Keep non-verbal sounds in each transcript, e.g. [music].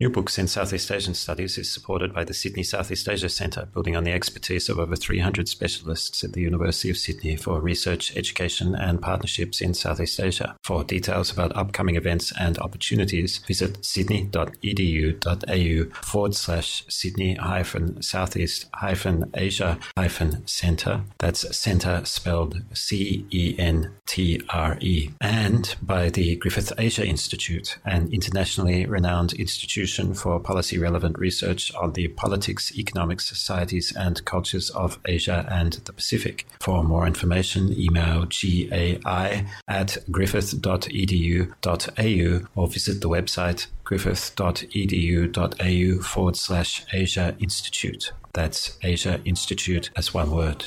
New Books in Southeast Asian Studies is supported by the Sydney Southeast Asia Centre, building on the expertise of over 300 specialists at the University of Sydney for research, education, and partnerships in Southeast Asia. For details about upcoming events and opportunities, visit sydney.edu.au forward slash Sydney hyphen Southeast hyphen Asia hyphen Centre. That's Centre spelled C E N T R E. And by the Griffith Asia Institute, an internationally renowned institution institution for policy relevant research on the politics, economics, societies, and cultures of Asia and the Pacific. For more information, email gai at griffith.edu.au or visit the website griffith.edu.au forward slash Asia Institute. That's Asia Institute as one word.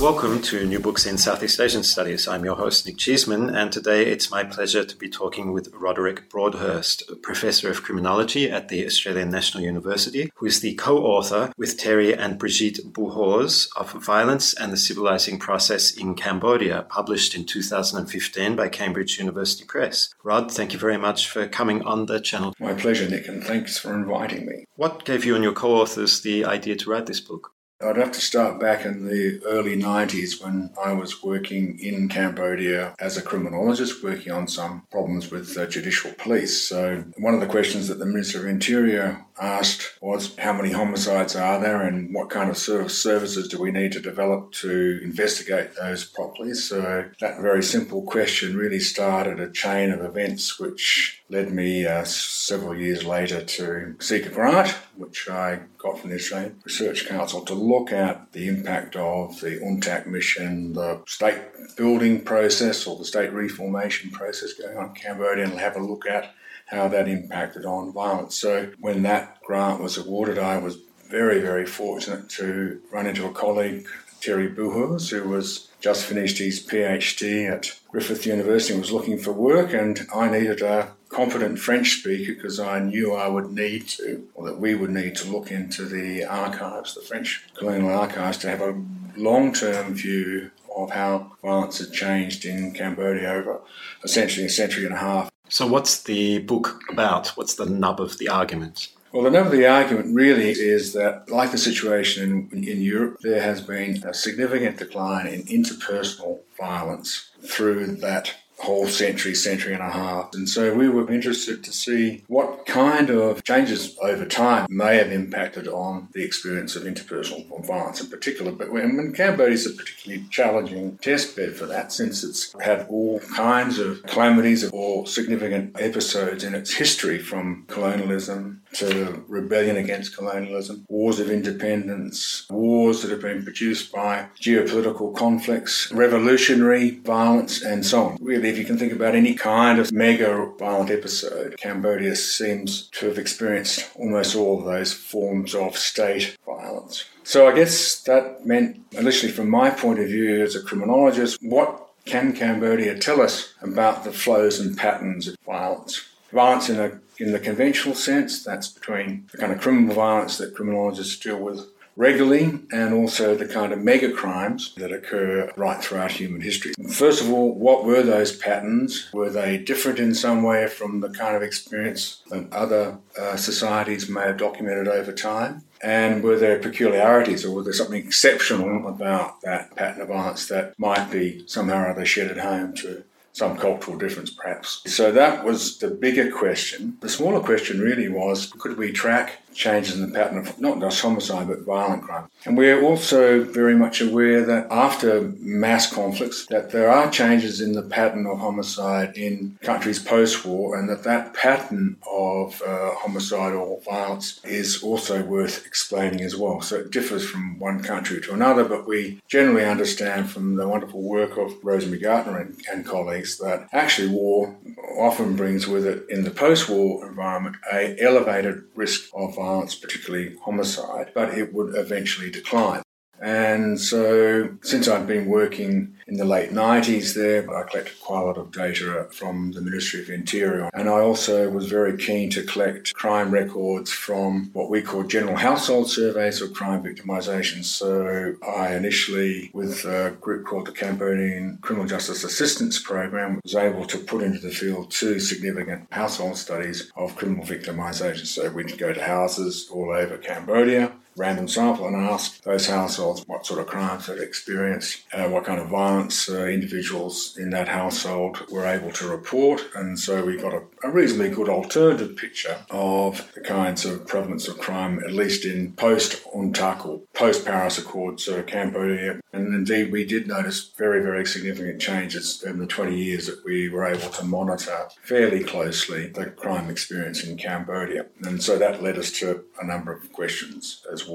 Welcome to New Books in Southeast Asian Studies. I'm your host, Nick Cheesman, and today it's my pleasure to be talking with Roderic Broadhurst, Professor of Criminology at the Australian National University, who is the co author with Thierry and Brigette Bouhours of Violence and the Civilizing Process in Cambodia, published in 2015 by Cambridge University Press. Rod, thank you very much for coming on the channel. My pleasure, Nick, and thanks for inviting me. What gave you and your co authors the idea to write this book? I'd have to start back in the early 90s when I was working in Cambodia as a criminologist, working on some problems with uh, judicial police. So, one of the questions that the Minister of Interior asked was how many homicides are there and what kind of services do we need to develop to investigate those properly. So, that very simple question really started a chain of events which led me uh, several years later to seek a grant, which I got from the Australian Research Council to look at the impact of the UNTAC mission, the state building process or the state reformation process going on in Cambodia, and have a look at how that impacted on violence. So when that grant was awarded, I was very, very fortunate to run into a colleague, Thierry Bouhours, who was just finished his PhD at Griffith University and was looking for work, and I needed a competent French speaker because I knew I would need to, or that we would need to look into the archives, the French colonial archives, to have a long term view of how violence had changed in Cambodia over essentially a century and a half. So, what's the book about? What's the nub of the argument? Well, the nub of the argument really is that, like the situation in, in Europe, there has been a significant decline in interpersonal violence through that whole century, century and a half. And so we were interested to see what kind of changes over time may have impacted on the experience of interpersonal violence in particular. But when Cambodia is a particularly challenging test bed for that, since it's had all kinds of calamities or significant episodes in its history from colonialism to rebellion against colonialism, wars of independence, wars that have been produced by geopolitical conflicts, revolutionary violence, and so on. Really if you can think about any kind of mega violent episode, Cambodia seems to have experienced almost all of those forms of state violence. So I guess that meant, initially from my point of view as a criminologist, what can Cambodia tell us about the flows and patterns of violence? Violence in, a, in the conventional sense, that's between the kind of criminal violence that criminologists deal with regularly and also the kind of mega crimes that occur right throughout human history. First of all, what were those patterns? Were they different in some way from the kind of experience that other uh, societies may have documented over time? And were there peculiarities or was there something exceptional about that pattern of violence that might be somehow or other at home to some cultural difference perhaps. So that was the bigger question. The smaller question really was could we track changes in the pattern of not just homicide but violent crime. And we're also very much aware that after mass conflicts that there are changes in the pattern of homicide in countries post-war and that that pattern of uh, or violence is also worth explaining as well. So it differs from one country to another, but we generally understand from the wonderful work of Rosemary Gartner and, and colleagues that actually war often brings with it in the post-war environment a elevated risk of violence, particularly homicide, but it would eventually decline. And so, since I'd been working in the late 90s there, I collected quite a lot of data from the Ministry of Interior. And I also was very keen to collect crime records from what we call general household surveys or crime victimisation. So, I initially, with a group called the Cambodian Criminal Justice Assistance Program, was able to put into the field two significant household studies of criminal victimisation. So, we'd go to houses all over Cambodia random sample and ask those households what sort of crimes they'd experienced, uh, what kind of violence uh, individuals in that household were able to report. And so we got a, a, reasonably good alternative picture of the kinds of prevalence of crime, at least in post UNTAC or post Paris Accords uh, Cambodia. And indeed, we did notice very, very significant changes in the 20 years that we were able to monitor fairly closely the crime experience in Cambodia. And so that led us to a number of questions as well.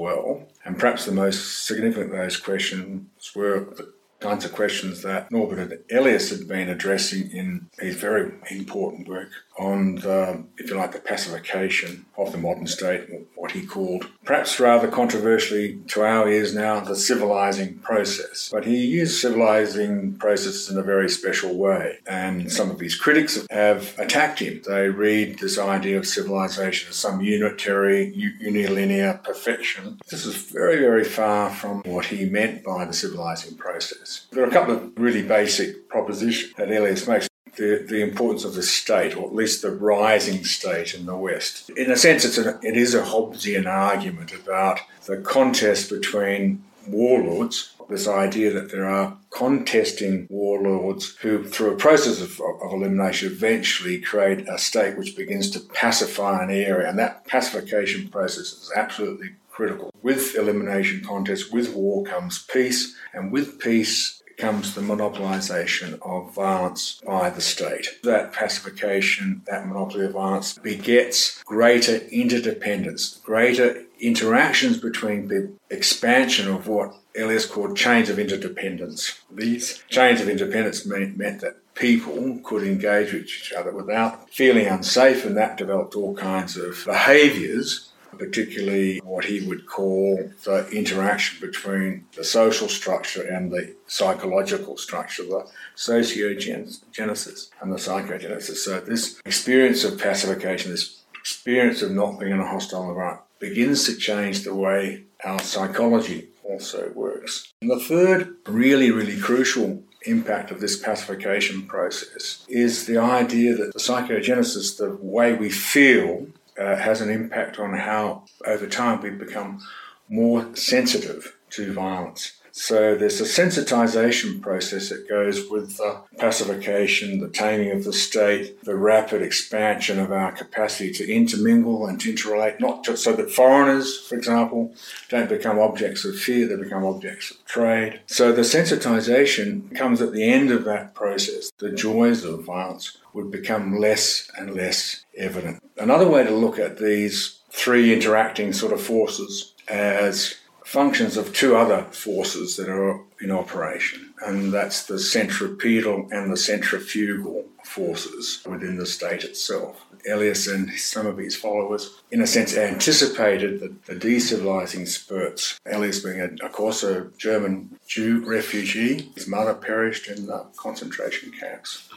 And perhaps the most significant of those questions were the kinds of questions that Norbert Elias had been addressing in his very important work on the, if you like, the pacification of the modern state, what he called, perhaps rather controversially to our ears now, the civilizing process. But he used civilizing processes in a very special way, and some of his critics have attacked him. They read this idea of civilization as some unitary, unilinear perfection. This is very, very far from what he meant by the civilizing process. There are a couple of really basic propositions that Elias makes the, the importance of the state, or at least the rising state in the West. In a sense, it's a, it is a Hobbesian argument about the contest between warlords, this idea that there are contesting warlords who, through a process of, of, elimination, eventually create a state which begins to pacify an area. And that pacification process is absolutely critical. With elimination contests, with war comes peace, and with peace comes the monopolisation of violence by the state. That pacification, that monopoly of violence begets greater interdependence, greater interactions between the expansion of what Elias called chains of interdependence. These chains of interdependence meant, meant that people could engage with each other without feeling unsafe, and that developed all kinds of behaviours particularly what he would call the interaction between the social structure and the psychological structure, the sociogenesis and the psychogenesis. So, this experience of pacification, this experience of not being in a hostile environment, begins to change the way our psychology also works. And the third really, really crucial impact of this pacification process is the idea that the psychogenesis, the way we feel, uh, has an impact on how, over time, we become more sensitive to violence. So there's a sensitization process that goes with the pacification, the taming of the state, the rapid expansion of our capacity to intermingle and to interrelate, not just so that foreigners, for example, don't become objects of fear, they become objects of trade. So the sensitization comes at the end of that process. The joys of violence would become less and less evident. Another way to look at these three interacting sort of forces as functions of two other forces that are in operation, and that's the centripetal and the centrifugal forces within the state itself. Elias and some of his followers, in a sense, anticipated the, the decivilizing spurts. Elias being, a, of course, a German Jew refugee, his mother perished in the concentration camps.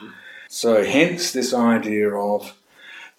So, hence this idea of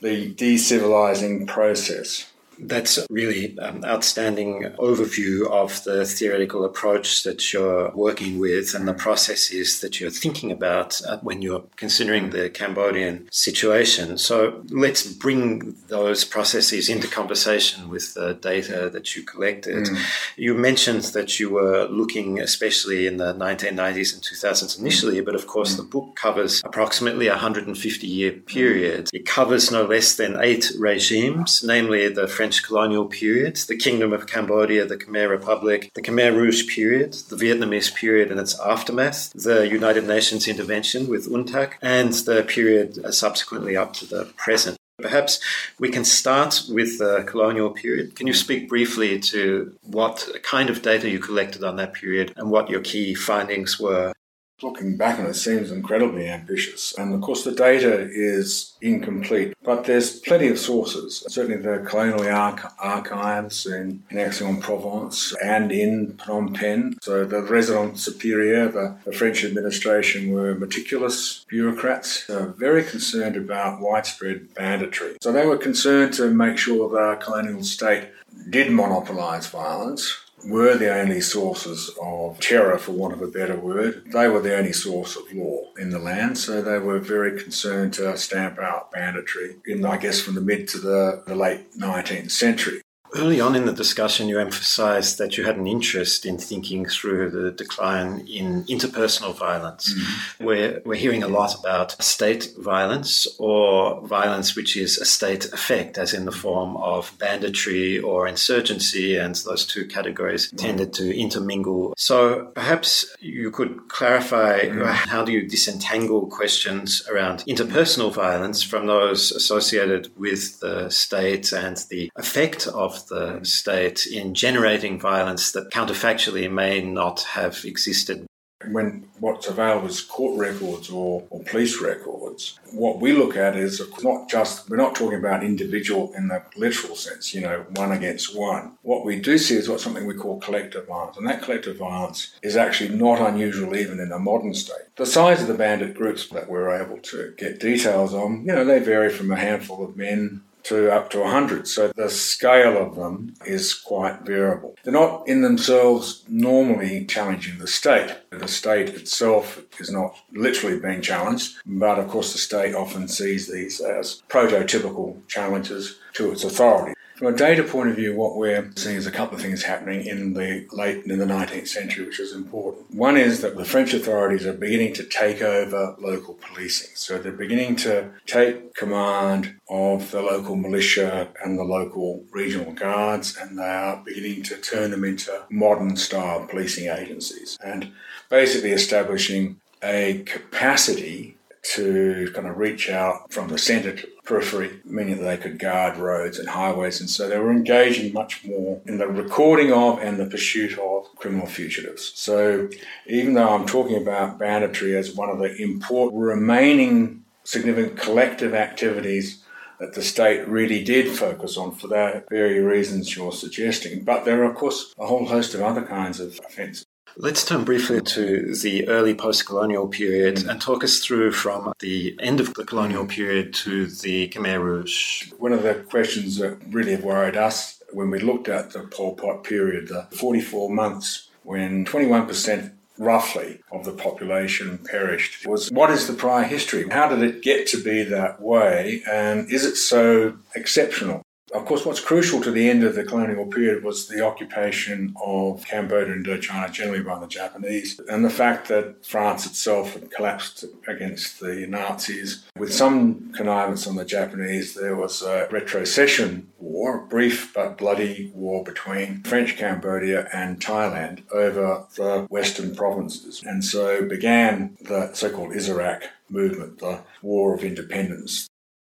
the decivilizing process. That's really an outstanding overview of the theoretical approach that you're working with and the processes that you're thinking about uh, when you're considering the Cambodian situation. So let's bring those processes into conversation with the data that you collected. Mm. You mentioned that you were looking especially in the 1990s and 2000s initially, but of course mm. the book covers approximately a 150 year period. It covers no less than eight regimes, namely the French French colonial period, the Kingdom of Cambodia, the Khmer Republic, the Khmer Rouge period, the Vietnamese period and its aftermath, the United Nations intervention with UNTAC, and the period subsequently up to the present. Perhaps we can start with the colonial period. Can you speak briefly to what kind of data you collected on that period and what your key findings were? Looking back on it, seems incredibly ambitious. And of course, the data is incomplete, but there's plenty of sources. Certainly, the colonial arch- archives in, in Aix-en-Provence and in Phnom Penh. So, the resident superior, the, the French administration were meticulous bureaucrats, uh, very concerned about widespread banditry. So, they were concerned to make sure the colonial state did monopolize violence were the only sources of terror, for want of a better word. They were the only source of law in the land, so they were very concerned to stamp out banditry in, I guess, from the mid to the, the late 19th century. Early on in the discussion, you emphasized that you had an interest in thinking through the decline in interpersonal violence. Mm-hmm. We're, we're hearing a lot about state violence or violence which is a state effect, as in the form of banditry or insurgency, and those two categories tended to intermingle. So perhaps you could clarify mm-hmm. how do you disentangle questions around interpersonal violence from those associated with the state and the effect of the state in generating violence that counterfactually may not have existed. When what's available is court records or, or police records, what we look at is not just, we're not talking about individual in the literal sense, you know, one against one. What we do see is what something we call collective violence, and that collective violence is actually not unusual even in a modern state. The size of the bandit groups that we're able to get details on, you know, they vary from a handful of men to up to 100. So the scale of them is quite variable. They're not in themselves normally challenging the state. The state itself is not literally being challenged, but of course the state often sees these as prototypical challenges to its authority. From a data point of view, what we're seeing is a couple of things happening in the late in the 19th century, which is important. One is that the French authorities are beginning to take over local policing. So they're beginning to take command of the local militia and the local regional guards, and they are beginning to turn them into modern style policing agencies and basically establishing a capacity to kind of reach out from the centre to the periphery, meaning that they could guard roads and highways. And so they were engaging much more in the recording of and the pursuit of criminal fugitives. So even though I'm talking about banditry as one of the important remaining significant collective activities that the state really did focus on for the very reasons you're suggesting. But there are, of course, a whole host of other kinds of offences. Let's turn briefly to the early post colonial period mm. and talk us through from the end of the colonial period to the Khmer Rouge. One of the questions that really worried us when we looked at the Pol Pot period, the 44 months when 21% roughly of the population perished was what is the prior history? How did it get to be that way? And is it so exceptional? Of course, what's crucial to the end of the colonial period was the occupation of Cambodia and Indochina generally by the Japanese, and the fact that France itself had collapsed against the Nazis. With some connivance on the Japanese, there was a retrocession war, a brief but bloody war between French Cambodia and Thailand over the western provinces. And so began the so called Issarak movement, the War of Independence.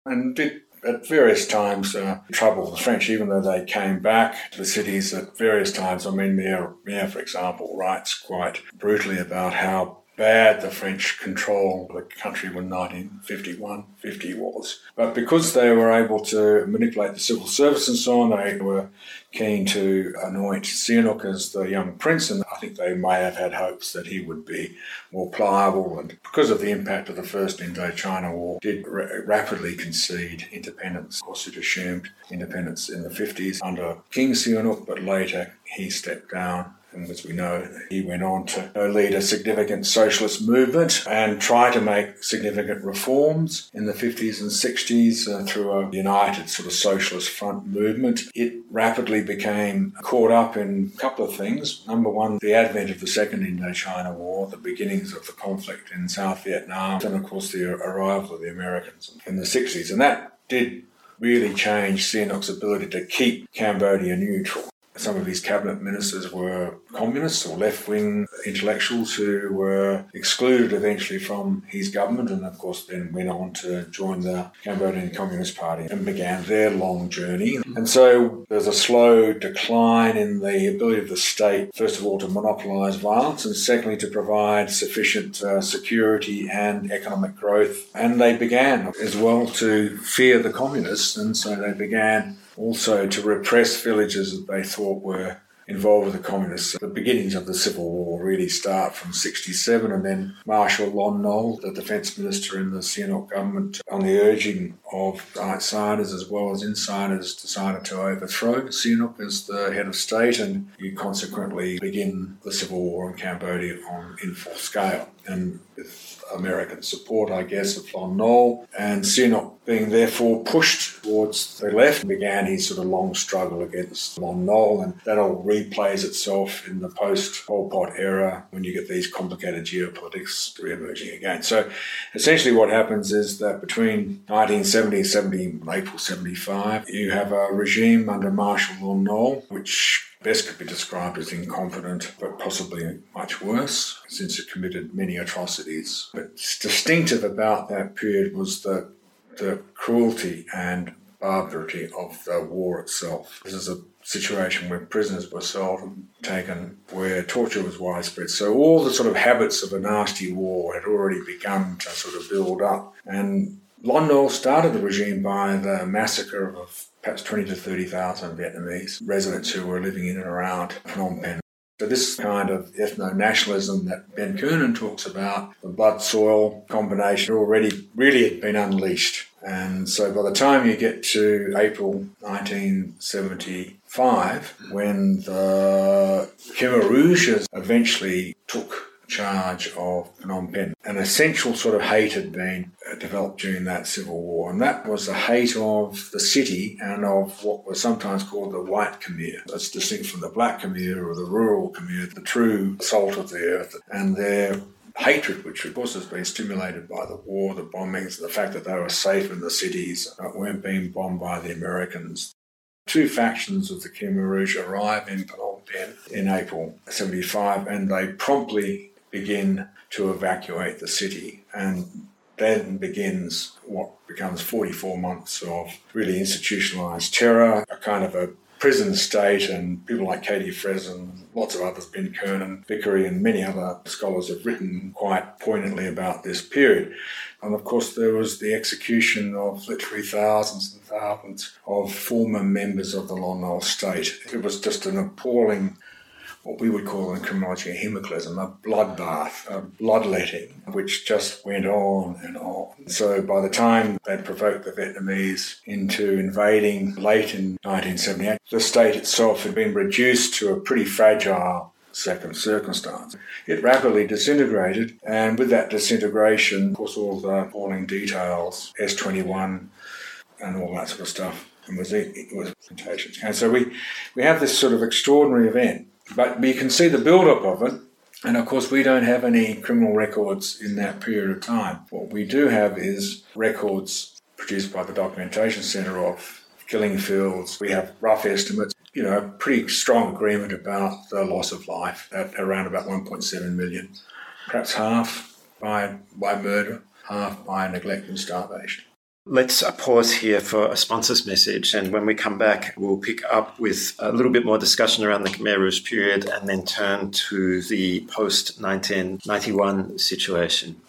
And it at various times uh, trouble the French, even though they came back to the cities at various times. I mean, Meyer, Meyer, for example, writes quite brutally about how bad the French controlled the country when 1951 50 was. But because they were able to manipulate the civil service and so on, they were keen to anoint Sihanouk as the young prince, and I think they may have had hopes that he would be more pliable. And because of the impact of the First Indochina War, did ra- rapidly concede independence. Of course, it assumed independence in the 50s under King Sihanouk, but later he stepped down and as we know, he went on to lead a significant socialist movement and try to make significant reforms in the 50s and 60s uh, through a united sort of socialist front movement. It rapidly became caught up in a couple of things. Number one, the advent of the Second Indochina War, the beginnings of the conflict in South Vietnam, and of course the arrival of the Americans in the 60s. And that did really change Sihanouk's ability to keep Cambodia neutral some of his cabinet ministers were communists or left wing intellectuals who were excluded eventually from his government and, of course, then went on to join the Cambodian Communist Party and began their long journey. And so there's a slow decline in the ability of the state, first of all, to monopolise violence and secondly, to provide sufficient uh, security and economic growth. And they began as well to fear the communists, and so they began also to repress villages that they thought were involved with the communists. The beginnings of the Civil War really start from 67 and then Marshal Lon Nol, the defence minister in the Sihanouk government, on the urging of outsiders as well as insiders, decided to overthrow Sihanouk as the head of state and you consequently begin the Civil War in Cambodia on in full scale. And American support, I guess, of Lon Nol, and Sihanouk being therefore pushed towards the left began his sort of long struggle against Lon Nol, and that all replays itself in the post Pol Pot era when you get these complicated geopolitics re-emerging again. So essentially what happens is that between 1970 and 70, April 75, you have a regime under Marshal Lon Nol, which best could be described as incompetent, but possibly much worse, since it committed many atrocities. But distinctive about that period was the, the cruelty and barbarity of the war itself. This is a situation where prisoners were and taken, where torture was widespread. So all the sort of habits of a nasty war had already begun to sort of build up. And Lon Nol started the regime by the massacre of perhaps 20 to 30,000 Vietnamese residents who were living in and around Phnom Penh. So this kind of ethno-nationalism that Ben Kiernan talks about, the blood-soil combination already really had been unleashed. And so by the time you get to April 1975, when the Khmer Rouge eventually took charge of Phnom Penh. An essential sort of hate had been uh, developed during that civil war, and that was the hate of the city and of what was sometimes called the white Khmer. That's distinct from the black Khmer or the rural Khmer, the true salt of the earth, and their hatred, which of course has been stimulated by the war, the bombings, the fact that they were safe in the cities, weren't being bombed by the Americans. Two factions of the Khmer Rouge arrive in Phnom Penh in April 75 and they promptly begin to evacuate the city. And then begins what becomes 44 months of really institutionalized terror, a kind of a prison state, and people like Katie Frieson, lots of others, Ben Kiernan, Vickery, and many other scholars have written quite poignantly about this period. And of course, there was the execution of literally thousands and thousands of former members of the Lon Nol state. It was just an appalling what we would call in criminology a hemoclysm, a bloodbath, a bloodletting, which just went on and on. So by the time they'd provoked the Vietnamese into invading late in 1978, the state itself had been reduced to a pretty fragile second circumstance. It rapidly disintegrated, and with that disintegration, of course, all the appalling details, S21 and all that sort of stuff, and was it, it was contagious. And so we, we have this sort of extraordinary event but we can see the build-up of it. And of course, we don't have any criminal records in that period of time. What we do have is records produced by the Documentation Centre of killing fields. We have rough estimates, you know, pretty strong agreement about the loss of life at around about 1.7 million. Perhaps half by, by murder, half by neglect and starvation. Let's uh, pause here for a sponsor's message, and when we come back, we'll pick up with a little bit more discussion around the Khmer Rouge period and then turn to the post 1991 situation.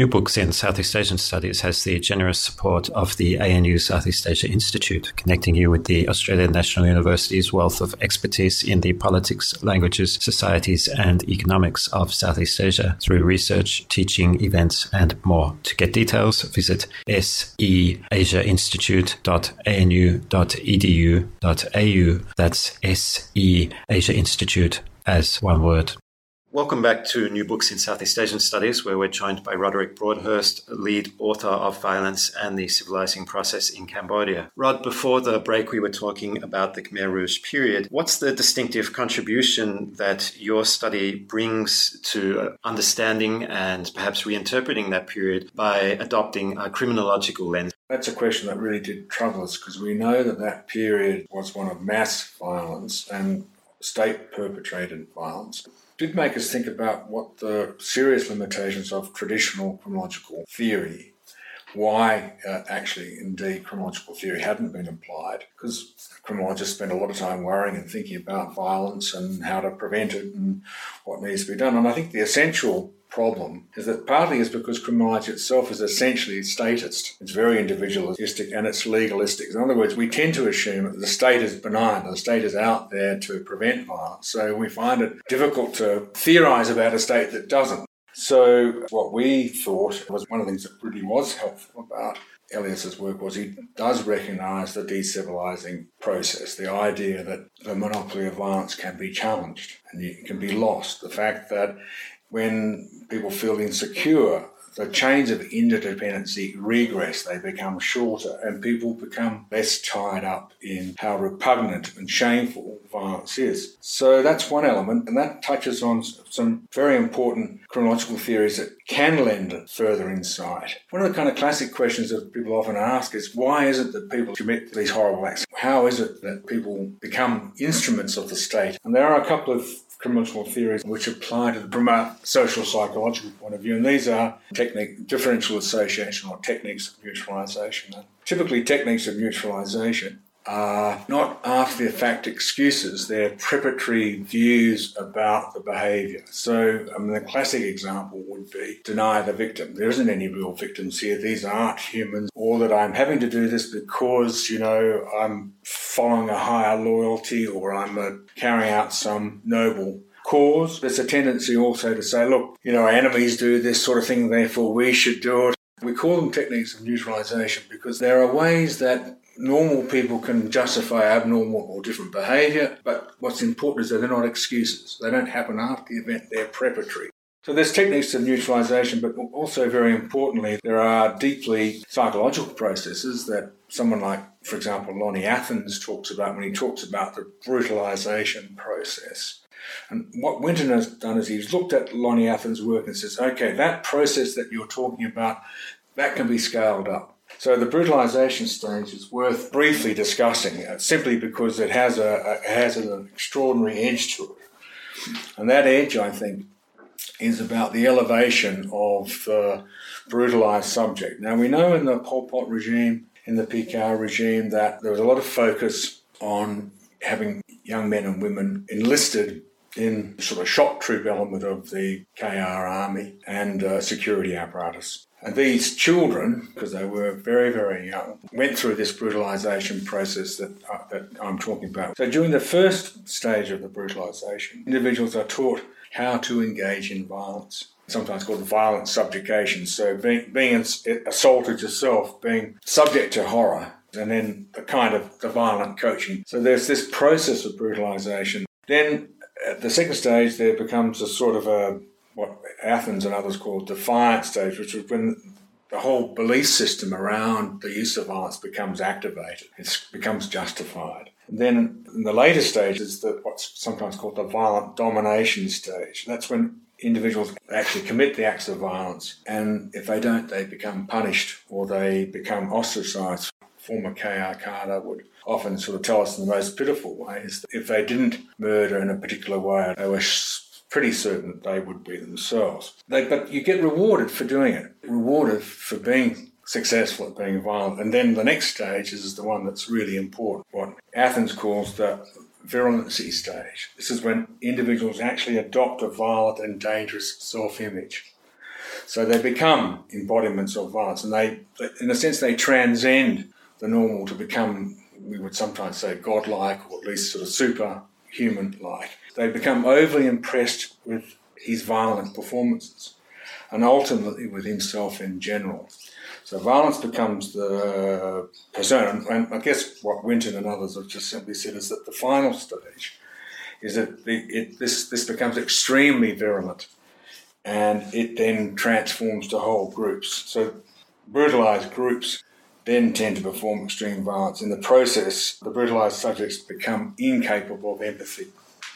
New Books in Southeast Asian Studies has the generous support of the ANU Southeast Asia Institute, connecting you with the Australian National University's wealth of expertise in the politics, languages, societies, and economics of Southeast Asia through research, teaching, events, and more. To get details, visit seasiainstitute.anu.edu.au. That's SE Asia Institute as one word. Welcome back to New Books in Southeast Asian Studies, where we're joined by Roderic Broadhurst, lead author of Violence and the Civilizing Process in Cambodia. Rod, before the break, we were talking about the Khmer Rouge period. What's the distinctive contribution that your study brings to uh, understanding and perhaps reinterpreting that period by adopting a criminological lens? That's a question that really did trouble us because we know that that period was one of mass violence and state perpetrated violence. Did make us think about what the serious limitations of traditional criminological theory why uh, actually indeed criminological theory hadn't been applied because criminologists spend a lot of time worrying and thinking about violence and how to prevent it and what needs to be done. And i think the essential problem is that partly is because criminology itself is essentially statist. It's very individualistic and it's legalistic. In other words, we tend to assume that the state is benign, the state is out there to prevent violence. So we find it difficult to theorize about a state that doesn't. So what we thought was one of the things that really was helpful about Elias's work was he does recognise the decivilising process, the idea that the monopoly of violence can be challenged and it can be lost. The fact that when people feel insecure, the chains of interdependency regress, they become shorter, and people become less tied up in how repugnant and shameful violence is. So that's one element, and that touches on some very important criminological theories that can lend further insight. One of the kind of classic questions that people often ask is why is it that people commit these horrible acts? How is it that people become instruments of the state? And there are a couple of criminal theories which apply to the, from a social psychological point of view, and these are technique differential association or techniques of neutralization. And typically, techniques of neutralization are not after the fact excuses, they're preparatory views about the behaviour. So, I mean, the classic example would be deny the victim. There isn't any real victims here, these aren't humans, or that I'm having to do this because, you know, I'm following a higher loyalty or I'm uh, carrying out some noble cause. There's a tendency also to say, look, you know, our enemies do this sort of thing, therefore we should do it. We call them techniques of neutralization because there are ways that normal people can justify abnormal or different behaviour, but what's important is that they're not excuses. They don't happen after the event, they're preparatory. So there's techniques of neutralization, but also very importantly, there are deeply psychological processes that someone like, for example, Lonnie Athens talks about when he talks about the brutalization process. And what Winton has done is he's looked at Lonnie Athens' work and says, okay, that process that you're talking about, that can be scaled up. So the brutalisation stage is worth briefly discussing, uh, simply because it has a, a has an extraordinary edge to it, and that edge, I think, is about the elevation of the brutalized subject. Now we know in the Pol Pot regime, in the PKR regime, that there was a lot of focus on having young men and women enlisted in sort of shock troop element of the KR army and uh, security apparatus. And these children, because they were very, very young, went through this brutalisation process that, uh, that I'm talking about. So during the first stage of the brutalisation, individuals are taught how to engage in violence sometimes called violent subjugation. So being, being assaulted yourself, being subject to horror, and then the kind of the violent coaching. So there's this process of brutalization. Then at the second stage, there becomes a sort of a what Athens and others call defiant stage, which is when the whole belief system around the use of violence becomes activated. It becomes justified. And then in the later stage is the, what's sometimes called the violent domination stage. That's when individuals actually commit the acts of violence, and if they don't, they become punished or they become ostracized. Former KR cadre would often sort of tell us in the most pitiful ways that if they didn't murder in a particular way, they were pretty certain that they would be themselves. They, but you get rewarded for doing it, rewarded for being successful at being violent. And then the next stage is the one that's really important, what Athens calls the virulency stage. This is when individuals actually adopt a violent and dangerous self image. So they become embodiments of violence and they, in a sense, they transcend the normal to become, we would sometimes say, godlike or at least sort of superhuman like they become overly impressed with his violent performances and ultimately with himself in general. So violence becomes the persona, and I guess what Winton and others have just simply said is that the final stage is that the, it, this, this becomes extremely virulent and it then transforms to whole groups. So brutalized groups then tend to perform extreme violence. In the process, the brutalized subjects become incapable of empathy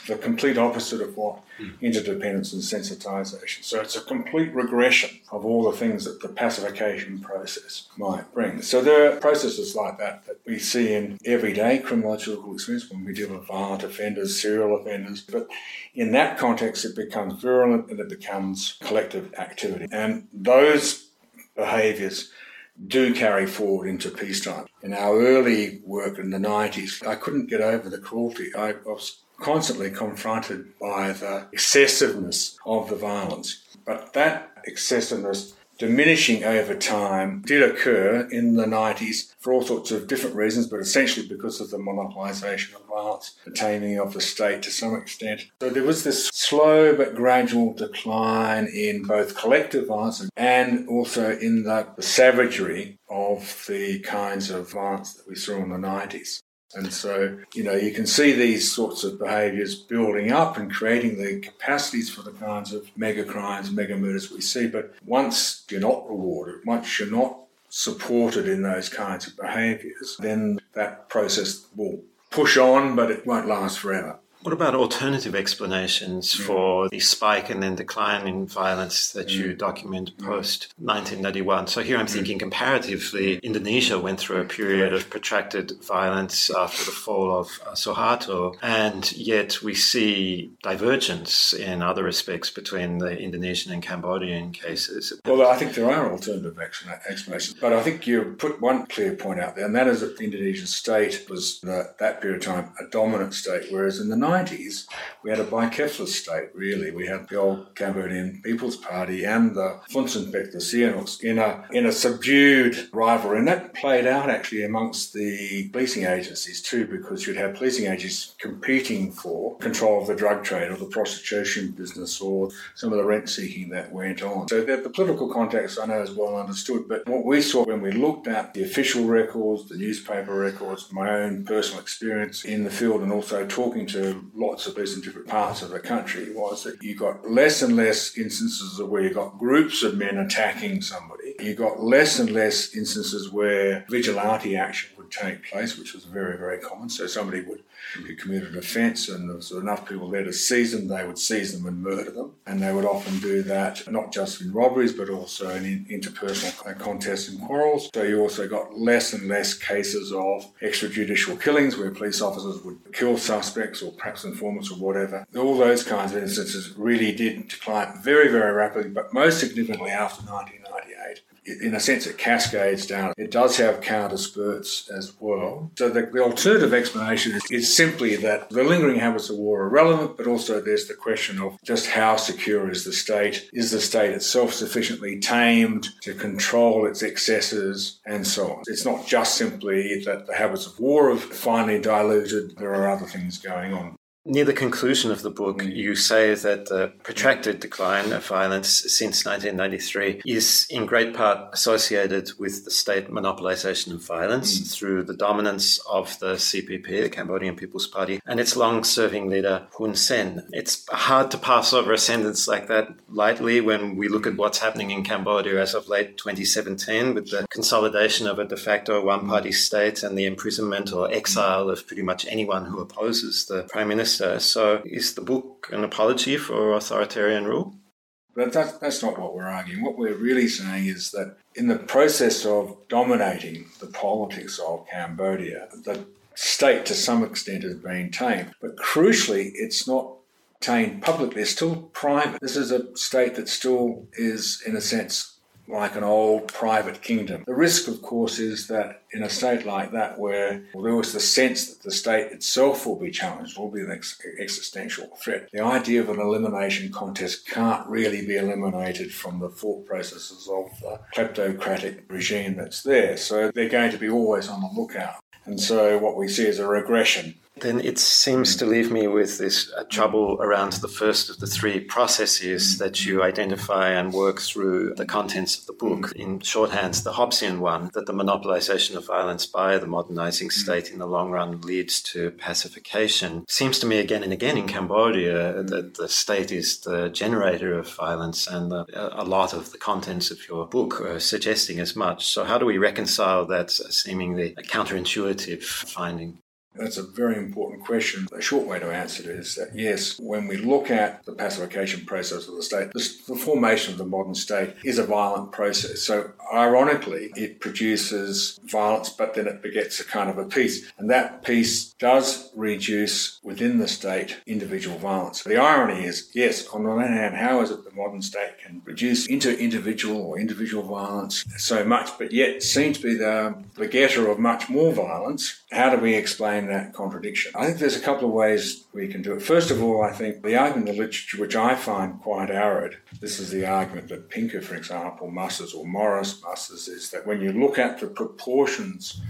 the complete opposite of what mm. interdependence and sensitization. So it's a complete regression of all the things that the pacification process might bring. So there are processes like that that we see in everyday criminological experience when we deal with violent offenders, serial offenders. But in that context, it becomes virulent and it becomes collective activity. And those behaviors do carry forward into peacetime. In our early work in the 90s, I couldn't get over the cruelty. I was constantly confronted by the excessiveness of the violence. But that excessiveness diminishing over time did occur in the 90s for all sorts of different reasons, but essentially because of the monopolisation of violence, the taming of the state to some extent. So there was this slow but gradual decline in both collective violence and also in the, savagery of the kinds of violence that we saw in the 90s. And so, you know, you can see these sorts of behaviours building up and creating the capacities for the kinds of mega crimes, mega murders we see. But once you're not rewarded, once you're not supported in those kinds of behaviours, then that process will push on, but it won't last forever. What about alternative explanations mm. for the spike and then decline in violence that mm. you document mm. post 1991? So here I'm mm. thinking comparatively, Indonesia went through a period of protracted violence after the fall of uh, Suharto, and yet we see divergence in other respects between the Indonesian and Cambodian cases. Well, I think there are alternative explanations, but I think you put one clear point out there, and that is that the Indonesian state was, the, that period of time, a dominant state, whereas in the 90s, we had a bicephalous state, really. We had the old Cambodian People's Party and the Funcinpec, the Sihanouk, in a, in a subdued rivalry. And that played out actually amongst the policing agencies too, because you'd have policing agencies competing for control of the drug trade or the prostitution business or some of the rent seeking that went on. So the political context I know is well understood, but what we saw when we looked at the official records, the newspaper records, my own personal experience in the field, and also talking to lots of these in different parts of the country was that you got less and less instances of where you got groups of men attacking somebody. You got less and less instances where vigilante action would take place, which was very, very common. So somebody would who committed an offence and there was enough people there to seize them, they would seize them and murder them. And they would often do that not just in robberies but also in interpersonal contests and quarrels. So you also got less and less cases of extrajudicial killings where police officers would kill suspects or perhaps informants or whatever. All those kinds of instances really did decline very, very rapidly, but most significantly after 1998 in a sense, it cascades down. It does have counter spurts as well. So the, the alternative explanation is, is, simply that the lingering habits of war are relevant, but also there's the question of just how secure is the state? Is the state itself sufficiently tamed to control its excesses and so on? It's not just simply that the habits of war have finally diluted. There are other things going on. Near the conclusion of the book, you say that the protracted decline of violence since 1993 is in great part associated with the state monopolization of violence mm. through the dominance of the CPP, the Cambodian People's Party, and its long serving leader, Hun Sen. It's hard to pass over a sentence like that lightly when we look at what's happening in Cambodia as of late 2017 with the consolidation of a de facto one party state and the imprisonment or exile of pretty much anyone who opposes the prime minister minister. So is the book an apology for authoritarian rule? But that's not what we're arguing. What we're really saying is that in the process of dominating the politics of Cambodia, the state to some extent has been tamed. But crucially, it's not tamed publicly, it's still private. This is a state that still is, in a sense, like an old private kingdom. The risk, of course, is that in a state like that, where there was the sense that the state itself will be challenged, will be an ex- existential threat, the idea of an elimination contest can't really be eliminated from the thought processes of the kleptocratic regime that's there. So they're going to be always on the lookout. And so what we see is a regression then it seems mm. to leave me with this uh, trouble around the first of the three processes mm. that you identify and work through the contents of the book. Mm. In shorthand, the Hobbesian one, that the monopolization of violence by the modernizing state in the long run leads to pacification. Seems to me again and again in Cambodia that the state is the generator of violence, and the, uh, a lot of the contents of your book are suggesting as much. So, how do we reconcile that uh, seemingly counterintuitive finding? That's a very important question. A short way to answer it is that yes, when we look at the pacification process of the state, the formation of the modern state is a violent process. So, ironically, it produces violence, but then it begets a kind of a peace. And that peace does reduce within the state individual violence. The irony is yes, on the one hand, how is it the modern state can reduce into individual or individual violence so much, but yet seem to be the begetter of much more violence? How do we explain that contradiction? I think there's a couple of ways we can do it. First of all, I think the argument in the literature, which I find quite arid, this is the argument that Pinker, for example, musses or Morris musses, is that when you look at the proportions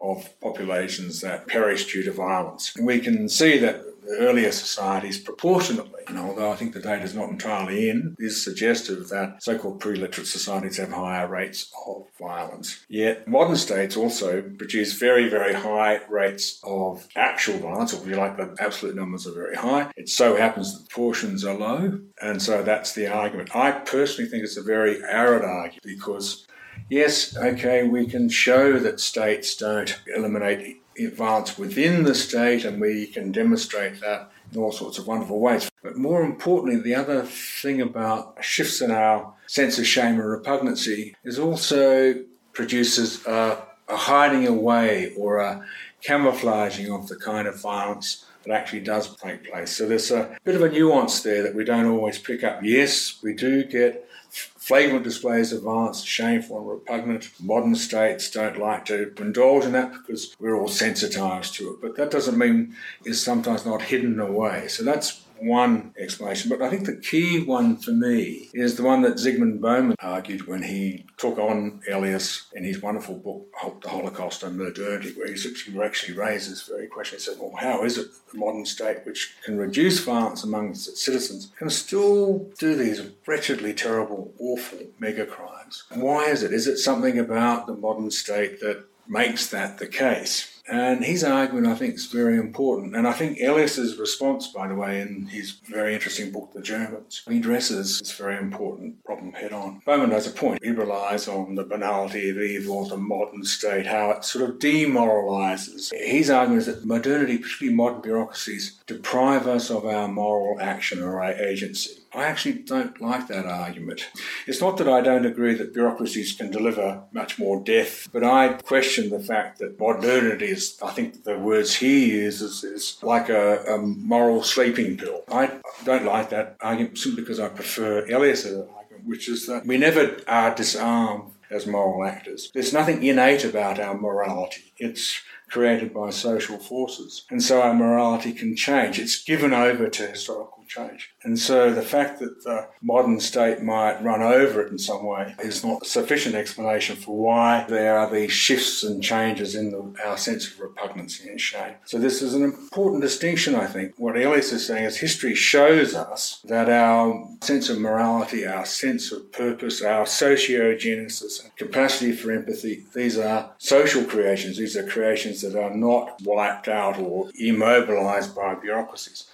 of populations that perish due to violence, we can see that earlier societies proportionately, and although I think the data is not entirely in, is suggestive that so-called pre-literate societies have higher rates of violence. Yet modern states also produce very, very high rates of actual violence, or if you like, the absolute numbers are very high. It so happens that the proportions are low, and so that's the argument. I personally think it's a very arid argument because yes, okay, we can show that states don't eliminate violence within the state, and we can demonstrate that in all sorts of wonderful ways. But more importantly, the other thing about shifts in our sense of shame or repugnancy is also produces a, a hiding away or a camouflaging of the kind of violence that actually does take place. So there's a bit of a nuance there that we don't always pick up. Yes, we do get flagrant displays of violence, shameful and repugnant. Modern states don't like to indulge in that because we're all sensitized to it. But that doesn't mean it's sometimes not hidden away. So that's one explanation, but I think the key one for me is the one that Zygmunt Bauman argued when he took on Elias in his wonderful book, The Holocaust and Modernity, where he actually raises very question. He said, well, how is it the modern state, which can reduce violence among its citizens, can still do these wretchedly terrible, awful mega crimes? Why is it? Is it something about the modern state that makes that the case? And his argument, I think, is very important. And I think Elias's response, by the way, in his very interesting book, The Germans, he addresses this very important problem head on. Bauman has a point. He relies on the banality of evil, the modern state, how it sort of demoralizes. His argument is that modernity, particularly modern bureaucracies, deprive us of our moral action or our agency. I actually don't like that argument. It's not that I don't agree that bureaucracies can deliver much more death, but I question the fact that modernity is, I think the words he uses is like a, a moral sleeping pill. I don't like that argument simply because I prefer Elias's argument, which is that we never are disarmed as moral actors. There's nothing innate about our morality. It's created by social forces. And so our morality can change. It's given over to historical change. And so the fact that the modern state might run over it in some way is not a sufficient explanation for why there are these shifts and changes in the, our sense of repugnancy and shame. So this is an important distinction, I think. What Elias is saying is history shows us that our sense of morality, our sense of purpose, our sociogenesis, capacity for empathy, these are social creations. These are creations that are not wiped out or immobilized by bureaucracies.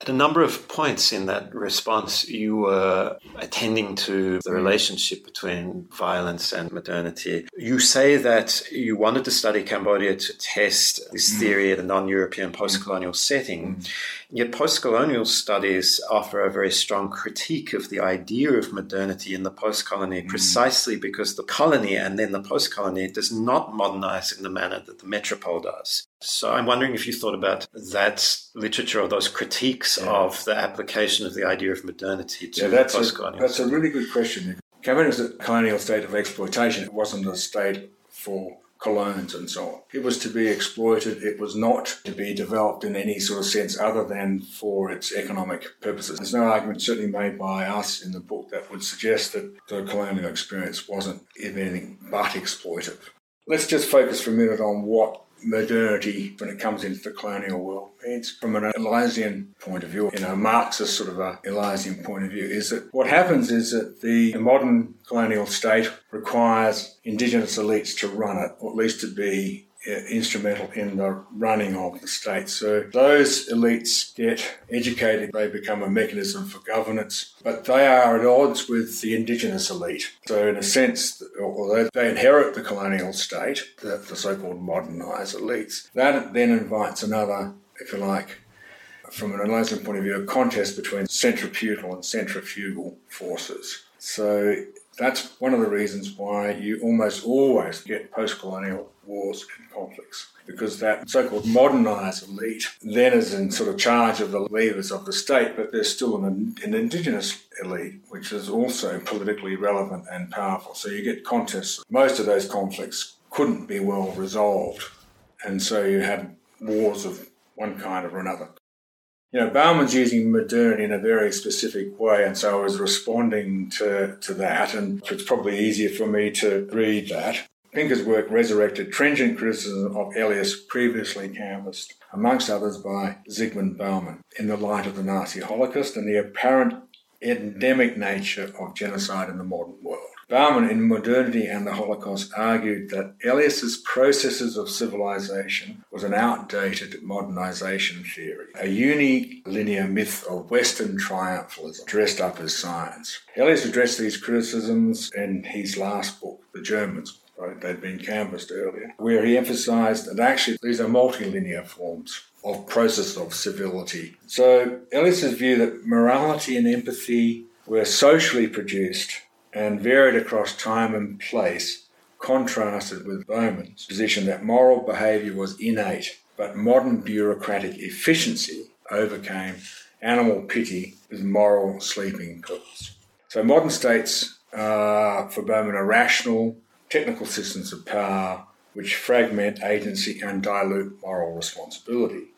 At a number of points in that response, you were attending to the relationship between violence and modernity. You say that you wanted to study Cambodia to test this mm. theory at a non European post colonial setting. Yet post colonial studies offer a very strong critique of the idea of modernity in the post colony mm. precisely because the colony and then the post colony does not modernize in the manner that the metropole does. So I'm wondering if you thought about that literature or those critiques yeah. of the application of the idea of modernity to yeah, that's post colonial. That's a really good question. Cambodia was a colonial state of exploitation. It wasn't a state for colons and so on. It was to be exploited. It was not to be developed in any sort of sense other than for its economic purposes. There's no argument certainly made by us in the book that would suggest that the colonial experience wasn't, if anything, but exploitive. Let's just focus for a minute on what modernity when it comes into the colonial world. Means from an Eliasian point of view, you know, Marxist sort of a Eliasian point of view, is that what happens is that the modern colonial state requires indigenous elites to run it, or at least to be instrumental in the running of the state. So those elites get educated, they become a mechanism for governance, but they are at odds with the indigenous elite. So, in a sense, although they inherit the colonial state, the, so called modernised elites, that then invites another, if you like, from an enlightenment point of view, a contest between centripetal and centrifugal forces. So that's one of the reasons why you almost always get post colonial wars and conflicts, because that so called modernised elite then is in sort of charge of the levers of the state, but there's still an, an indigenous elite, which is also politically relevant and powerful. So you get contests. Most of those conflicts couldn't be well resolved, and so you have wars of one kind or another. You know, Bauman's using modernity in a very specific way, and so I was responding to, to that, and it's probably easier for me to read that. Pinker's work resurrected trenchant criticism of Elias previously canvassed, amongst others by Zygmunt Bauman, in the light of the Nazi Holocaust and the apparent endemic nature of genocide in the modern world. Bauman, in Modernity and the Holocaust, argued that Elias's processes of civilization was an outdated modernization theory, a unilinear myth of Western triumphalism dressed up as science. Elias addressed these criticisms in his last book, The Germans, right, they'd been canvassed earlier, where he emphasized that actually these are multilinear forms of process of civility. So Elias's view that morality and empathy were socially produced and varied across time and place, contrasted with Bauman's position that moral behaviour was innate, but modern bureaucratic efficiency overcame animal pity with moral sleeping pills. So modern states are, for Bauman, are rational, technical systems of power which fragment agency and dilute moral responsibility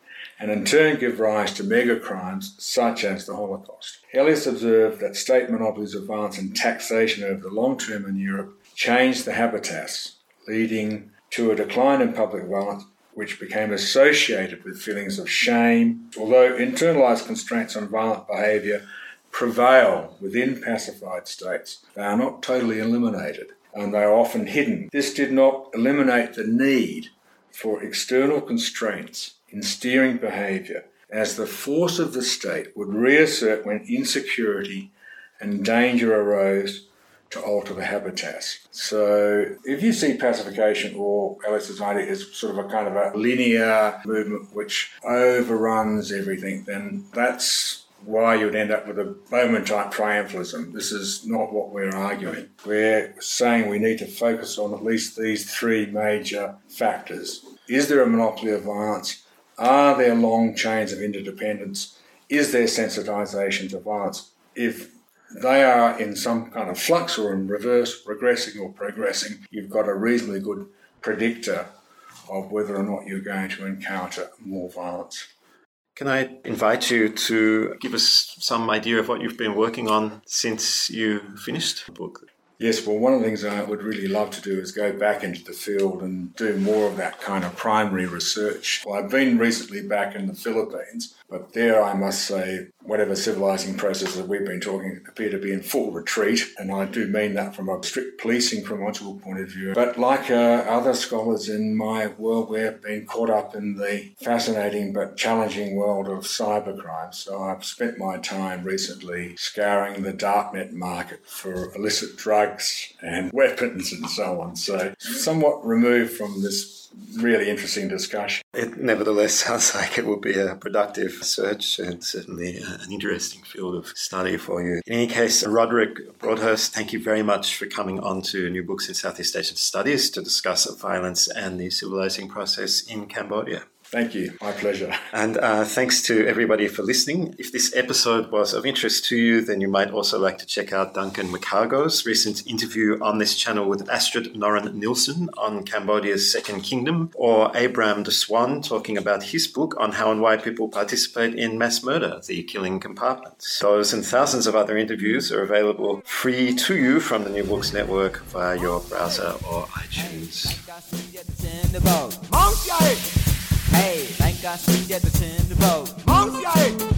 and in turn give rise to mega crimes such as the Holocaust. Elias observed that state monopolies of violence and taxation over the long term in Europe changed the habitus, leading to a decline in public violence which became associated with feelings of shame. Although internalized constraints on violent behavior prevail within pacified states, they are not totally eliminated and they are often hidden. This did not eliminate the need for external constraints in steering behaviour as the force of the state would reassert when insecurity and danger arose to alter the habitus. So if you see pacification or Elias's idea as sort of a kind of a linear movement which overruns everything, then that's why you'd end up with a Bauman type triumphalism. This is not what we're arguing. We're saying we need to focus on at least these three major factors. Is there a monopoly of violence? Are there long chains of interdependence? Is there sensitization to violence? If they are in some kind of flux or in reverse, regressing or progressing, you've got a reasonably good predictor of whether or not you're going to encounter more violence. Can I invite you to give us some idea of what you've been working on since you finished the book? Yes, well, one of the things I would really love to do is go back into the field and do more of that kind of primary research. Well, I've been recently back in the Philippines, but there I must say, whatever civilizing processes that we've been talking appear to be in full retreat, and I do mean that from a strict policing criminological point of view. But like uh, other scholars in my world, we've been caught up in the fascinating but challenging world of cybercrime. So I've spent my time recently scouring the darknet market for illicit drugs and weapons and so on. So somewhat removed from this really interesting discussion. It nevertheless [laughs] sounds like it will be a productive search and certainly uh, an interesting field of study for you. In any case, Roderic Broadhurst, thank you very much for coming on to New Books in Southeast Asian Studies to discuss violence and the civilizing process in Cambodia. Thank you. My pleasure. And uh, thanks to everybody for listening. If this episode was of interest to you, then you might also like to check out Duncan McCargo's recent interview on this channel with Astrid Noren Nilsson on Cambodia's Second Kingdom, or Abraham de Swaan talking about his book on how and why people participate in mass murder, The Killing Compartments. Those and thousands of other interviews are available free to you from the New Books Network via your browser or iTunes. Hey, thank God swing get the tin boat. Move your